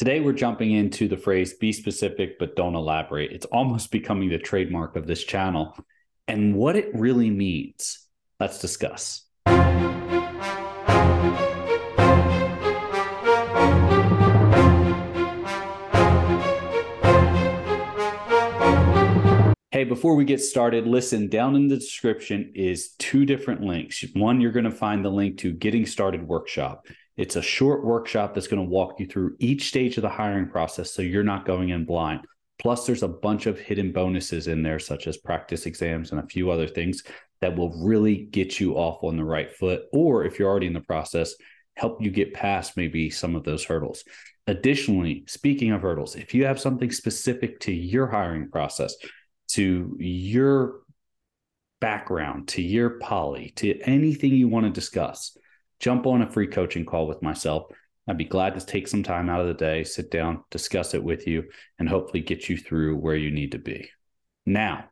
Today, we're jumping into the phrase be specific, but don't elaborate. It's almost becoming the trademark of this channel. And what it really means, let's discuss. Hey, before we get started, listen, down in the description is two different links. One, you're going to find the link to Getting Started Workshop. It's a short workshop that's going to walk you through each stage of the hiring process so you're not going in blind. Plus, there's a bunch of hidden bonuses in there, such as practice exams and a few other things that will really get you off on the right foot. Or if you're already in the process, help you get past maybe some of those hurdles. Additionally, speaking of hurdles, if you have something specific to your hiring process, to your background, to your poly, to anything you want to discuss, jump on a free coaching call with myself. I'd be glad to take some time out of the day, sit down, discuss it with you, and hopefully get you through where you need to be. Now,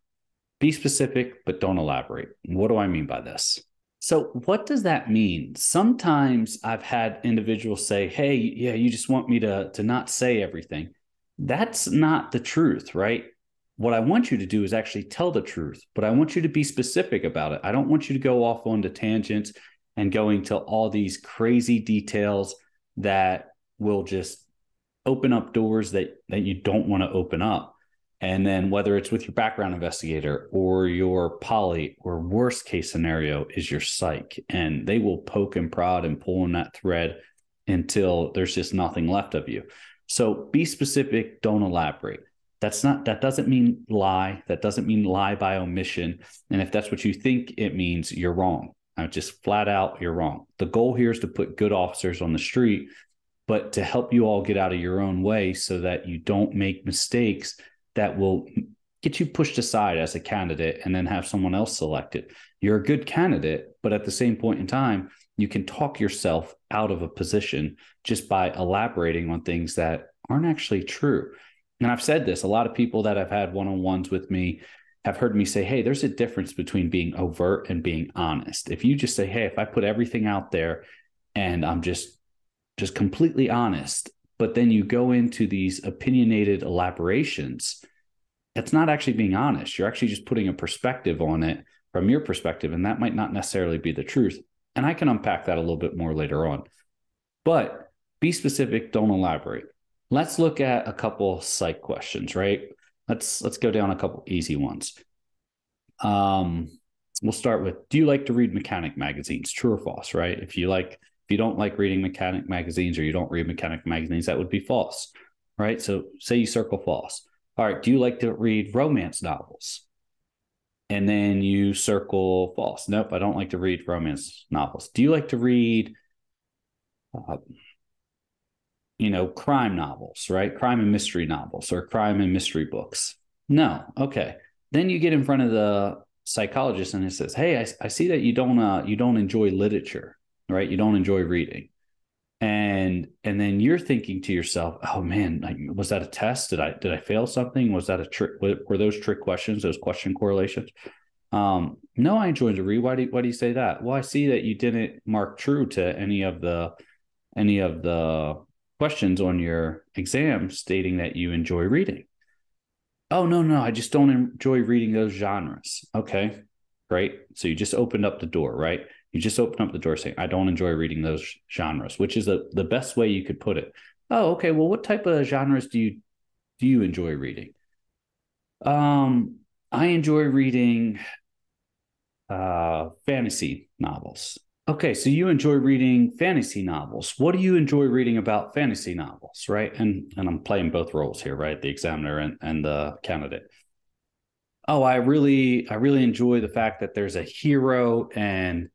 be specific, but don't elaborate. What do I mean by this? So, what does that mean? Sometimes I've had individuals say, Hey, yeah, you just want me to, to not say everything. That's not the truth, right? What I want you to do is actually tell the truth, but I want you to be specific about it. I don't want you to go off onto tangents and going to all these crazy details that will just open up doors that that you don't want to open up. And then whether it's with your background investigator or your poly or worst case scenario is your psych and they will poke and prod and pull on that thread until there's just nothing left of you. So be specific don't elaborate. That's not that doesn't mean lie. That doesn't mean lie by omission. And if that's what you think it means you're wrong just flat out, you're wrong. The goal here is to put good officers on the street, but to help you all get out of your own way so that you don't make mistakes that will get you pushed aside as a candidate and then have someone else selected. You're a good candidate, but at the same point in time, you can talk yourself out of a position just by elaborating on things that aren't actually true. And I've said this a lot of people that have had one on ones with me have heard me say, hey, there's a difference between being overt and being honest. If you just say, hey, if I put everything out there and I'm just just completely honest, but then you go into these opinionated elaborations, that's not actually being honest. You're actually just putting a perspective on it from your perspective, and that might not necessarily be the truth. And I can unpack that a little bit more later on. But be specific, don't elaborate. Let's look at a couple psych questions, right? Let's let's go down a couple easy ones. Um, we'll start with: Do you like to read mechanic magazines? True or false? Right? If you like, if you don't like reading mechanic magazines or you don't read mechanic magazines, that would be false, right? So say you circle false. All right. Do you like to read romance novels? And then you circle false. Nope, I don't like to read romance novels. Do you like to read? Uh, you know, crime novels, right? Crime and mystery novels or crime and mystery books. No. Okay. Then you get in front of the psychologist and it says, Hey, I, I see that you don't uh you don't enjoy literature, right? You don't enjoy reading. And and then you're thinking to yourself, oh man, like, was that a test? Did I did I fail something? Was that a trick? Were those trick questions, those question correlations? Um, no, I enjoy to read. Why do why do you say that? Well, I see that you didn't mark true to any of the any of the questions on your exam stating that you enjoy reading. Oh, no, no, I just don't enjoy reading those genres. Okay, great. So you just opened up the door, right? You just opened up the door saying, I don't enjoy reading those genres, which is the, the best way you could put it. Oh, okay. Well, what type of genres do you do you enjoy reading? Um, I enjoy reading uh fantasy novels. Okay, so you enjoy reading fantasy novels. What do you enjoy reading about fantasy novels, right? And and I'm playing both roles here, right? The examiner and, and the candidate. Oh, I really I really enjoy the fact that there's a hero and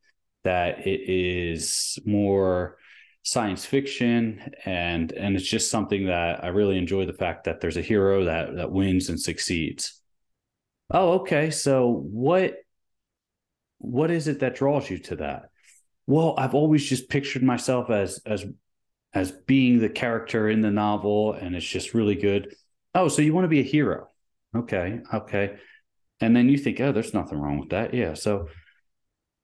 that it is more science fiction and and it's just something that I really enjoy the fact that there's a hero that that wins and succeeds. Oh, okay. So what what is it that draws you to that? Well i've always just pictured myself as as as being the character in the novel and it's just really good oh so you want to be a hero okay okay and then you think oh there's nothing wrong with that yeah so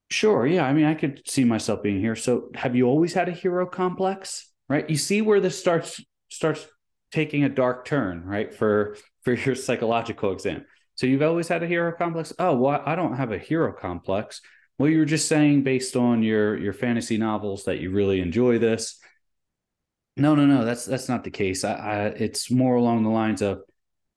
sure yeah i mean i could see myself being here so have you always had a hero complex right you see where this starts starts taking a dark turn, right? For for your psychological exam. So you've always had a hero complex? Oh, well, I don't have a hero complex. Well, you were just saying based on your your fantasy novels that you really enjoy this. No, no, no. That's that's not the case. I, I it's more along the lines of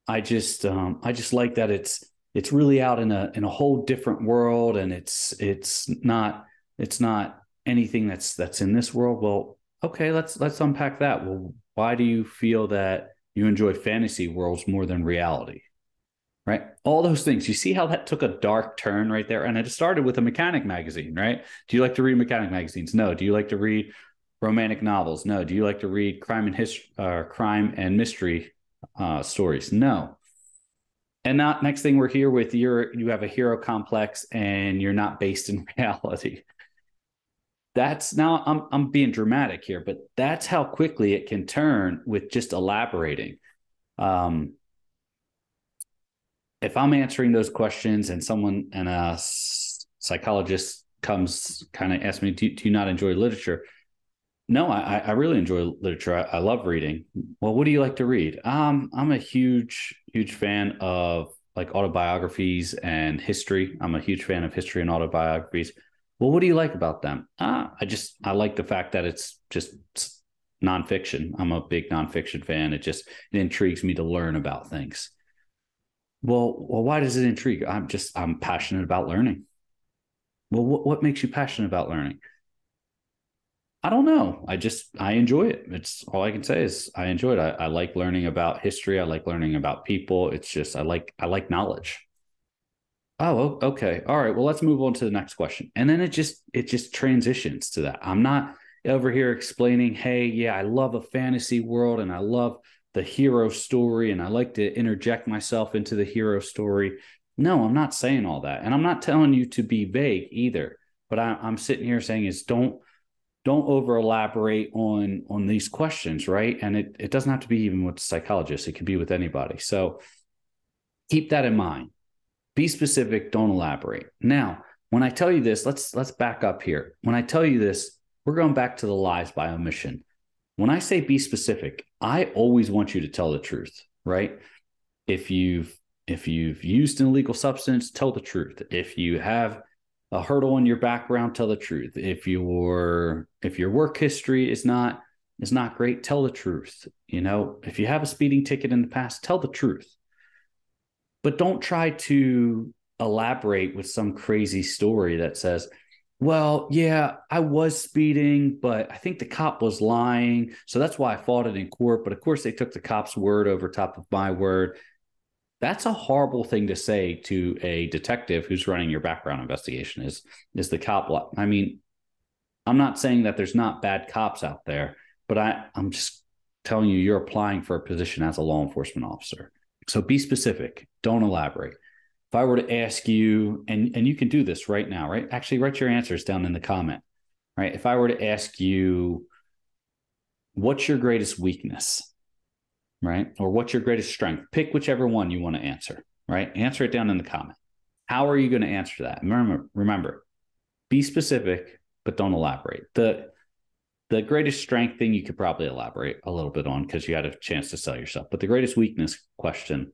I just um I just like that it's it's really out in a in a whole different world and it's it's not it's not anything that's that's in this world. Well, okay, let's let's unpack that. Well, why do you feel that you enjoy fantasy worlds more than reality? Right? All those things. You see how that took a dark turn right there? And it started with a mechanic magazine, right? Do you like to read mechanic magazines? No. Do you like to read romantic novels? No. Do you like to read crime and history uh, crime and mystery uh, stories? No. And not next thing we're here with you're you have a hero complex and you're not based in reality that's now I'm I'm being dramatic here, but that's how quickly it can turn with just elaborating. Um, if I'm answering those questions and someone and a psychologist comes kind of ask me, do, do, you not enjoy literature? No, I, I really enjoy literature. I, I, love reading. Well, what do you like to read? Um, I'm a huge, huge fan of like autobiographies and history. I'm a huge fan of history and autobiographies well, what do you like about them? Ah, I just I like the fact that it's just nonfiction. I'm a big nonfiction fan. It just it intrigues me to learn about things. Well, well, why does it intrigue? I'm just I'm passionate about learning. Well, what, what makes you passionate about learning? I don't know. I just I enjoy it. It's all I can say is I enjoy it. I, I like learning about history. I like learning about people. It's just I like I like knowledge. Oh, okay. All right. Well, let's move on to the next question. And then it just it just transitions to that. I'm not over here explaining, "Hey, yeah, I love a fantasy world and I love the hero story and I like to interject myself into the hero story." No, I'm not saying all that. And I'm not telling you to be vague either. But I, I'm sitting here saying is don't don't over elaborate on on these questions, right? And it it doesn't have to be even with psychologists. It could be with anybody. So keep that in mind be specific, don't elaborate. Now, when I tell you this, let's let's back up here. When I tell you this, we're going back to the lies by omission. When I say be specific, I always want you to tell the truth, right? If you've if you've used an illegal substance, tell the truth. If you have a hurdle in your background, tell the truth. If your if your work history is not is not great, tell the truth. You know, if you have a speeding ticket in the past, tell the truth but don't try to elaborate with some crazy story that says, well, yeah, I was speeding, but I think the cop was lying. So that's why I fought it in court. But of course, they took the cop's word over top of my word. That's a horrible thing to say to a detective who's running your background investigation is is the cop I mean, I'm not saying that there's not bad cops out there, but I, I'm just telling you you're applying for a position as a law enforcement officer. So be specific, don't elaborate. If I were to ask you, and, and you can do this right now, right? Actually, write your answers down in the comment, right? If I were to ask you, what's your greatest weakness, right? Or what's your greatest strength? Pick whichever one you want to answer, right? Answer it down in the comment. How are you going to answer that? Remember, remember, be specific, but don't elaborate. The the greatest strength thing you could probably elaborate a little bit on because you had a chance to sell yourself. But the greatest weakness question,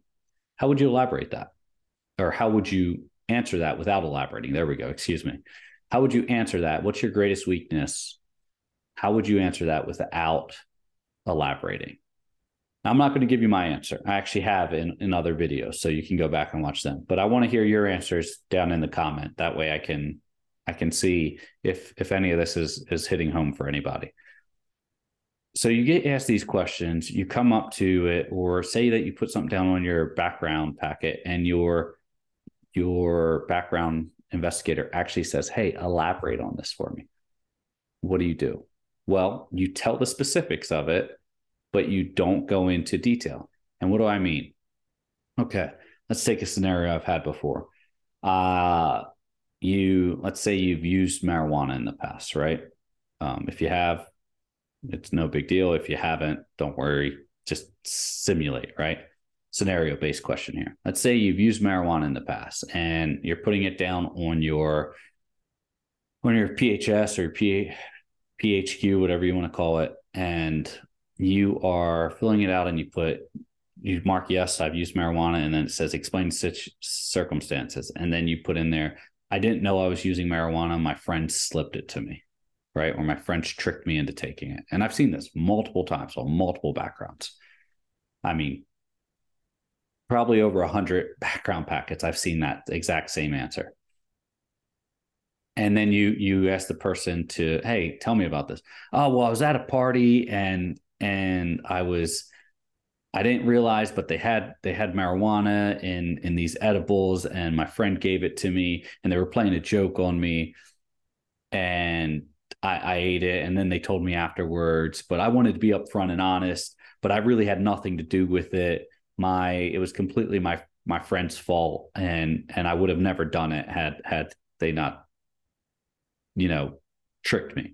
how would you elaborate that? Or how would you answer that without elaborating? There we go. Excuse me. How would you answer that? What's your greatest weakness? How would you answer that without elaborating? I'm not going to give you my answer. I actually have in, in other videos, so you can go back and watch them. But I want to hear your answers down in the comment. That way I can I can see if if any of this is is hitting home for anybody. So you get asked these questions, you come up to it, or say that you put something down on your background packet, and your your background investigator actually says, "Hey, elaborate on this for me." What do you do? Well, you tell the specifics of it, but you don't go into detail. And what do I mean? Okay, let's take a scenario I've had before. Uh, you let's say you've used marijuana in the past, right? Um, if you have, it's no big deal. If you haven't, don't worry. Just simulate, right? Scenario based question here. Let's say you've used marijuana in the past and you're putting it down on your on your PHS or P, PHQ, whatever you want to call it, and you are filling it out and you put you mark yes i've used marijuana and then it says explain such circumstances and then you put in there i didn't know i was using marijuana. My friend slipped it to me right? Or my friends tricked me into taking it and i've seen this multiple times on multiple backgrounds. I mean probably over 100 background packets. I've seen that exact same answer. And then you you ask the person to hey tell me about this. Oh well i was at a party and and i was i didn't realize but they had they had marijuana in in these edibles and my friend gave it to me and they were playing a joke on me and I, I ate it and then they told me afterwards but i wanted to be upfront and honest but i really had nothing to do with it my it was completely my my friend's fault and and I would have never done it had had they not you know tricked me.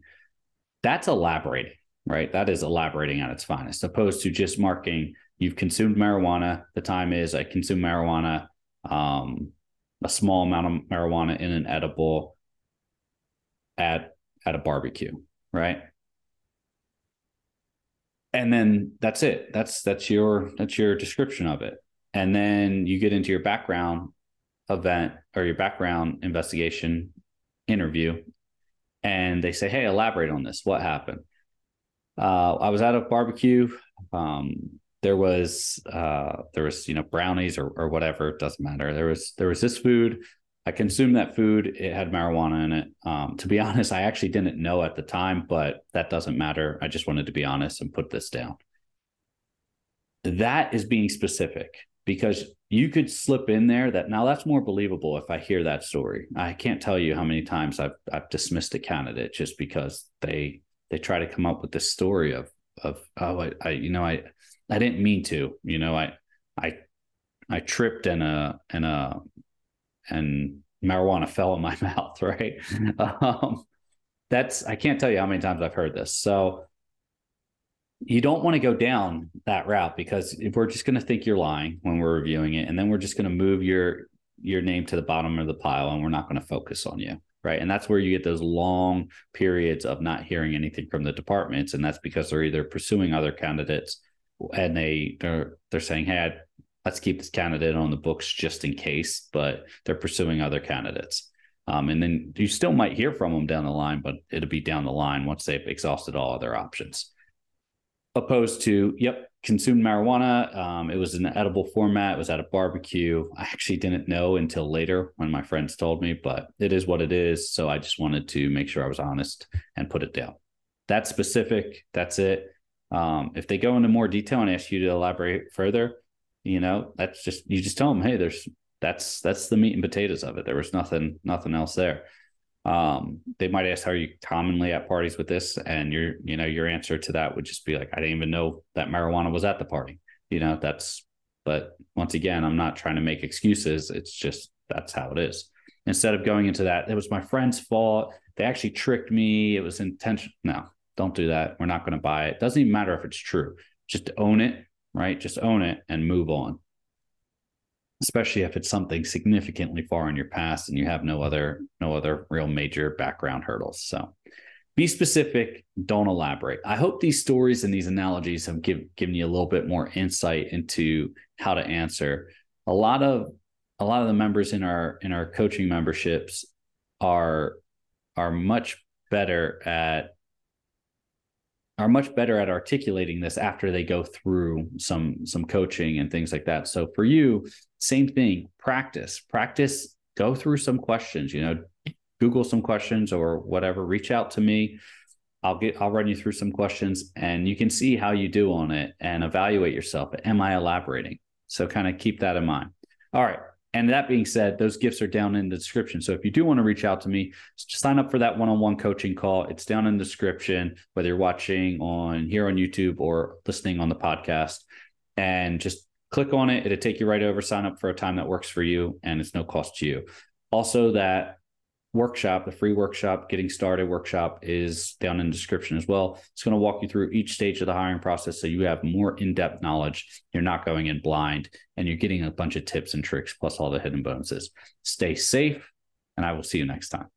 That's elaborating right? That is elaborating at its finest opposed to just marking you've consumed marijuana the time is i consume marijuana um, a small amount of marijuana in an edible at at a barbecue right and then that's it. That's that's your that's your description of it. And then you get into your background event or your background investigation interview and they say hey elaborate on this. What happened? Uh, i was at a barbecue. Um, there was uh, there was you know brownies or, or whatever it doesn't matter. There was there was this food I consumed that food. It had marijuana in it. Um, to be honest, I actually didn't know at the time, but that doesn't matter. I just wanted to be honest and put this down. That is being specific because you could slip in there that now that's more believable if I hear that story. I can't tell you how many times I've I've dismissed a candidate just because they they try to come up with this story of of oh I, I you know I I didn't mean to you know I I I tripped in a in a and marijuana fell in my mouth, right? um, that's I can't tell you how many times I've heard this. So you don't want to go down that route because if we're just going to think you're lying when we're reviewing it, and then we're just going to move your your name to the bottom of the pile, and we're not going to focus on you, right? And that's where you get those long periods of not hearing anything from the departments, and that's because they're either pursuing other candidates and they they're they're saying, "Hey, let's keep this candidate on the books just in case, but they're pursuing other candidates. Um, and then you still might hear from them down the line, but it'll be down the line once they've exhausted all other options. Opposed to, yep, consumed marijuana. Um, it was in an edible format. It was at a barbecue. I actually didn't know until later when my friends told me, but it is what it is. So I just wanted to make sure I was honest and put it down. That's specific. That's it. Um, if they go into more detail and ask you to elaborate further, you know, that's just you just tell them, hey, there's that's that's the meat and potatoes of it. There was nothing nothing else there. Um, they might ask, how you commonly at parties with this? And your you know your answer to that would just be like, I didn't even know that marijuana was at the party. You know, that's. But once again, I'm not trying to make excuses. It's just that's how it is. Instead of going into that, it was my friend's fault. They actually tricked me. It was intentional. No, don't do that. We're not going to buy it. Doesn't even matter if it's true. Just own it right? Just own it and move on. Especially if it's something significantly far in your past and you have no other no other real major background hurdles. So be specific, don't elaborate. I hope these stories and these analogies have give, given you a little bit more insight into how to answer. A lot of a lot of the members in our in our coaching memberships are are much better at are much better at articulating this after they go through some some coaching and things like that. So for you, same thing, practice. Practice, go through some questions, you know, Google some questions or whatever, reach out to me. I'll get I'll run you through some questions and you can see how you do on it and evaluate yourself. Am I elaborating? So kind of keep that in mind. All right. And that being said, those gifts are down in the description. So if you do want to reach out to me, sign up for that one-on-one coaching call. It's down in the description, whether you're watching on here on YouTube or listening on the podcast. And just click on it. It'll take you right over, sign up for a time that works for you, and it's no cost to you. Also, that workshop, the free workshop, getting started workshop is down in the description as well. It's going to walk you through each stage of the hiring process so you have more in depth knowledge. You're not going in blind and you're getting a bunch of tips and tricks plus all the hidden bonuses. Stay safe, and I will see you next time.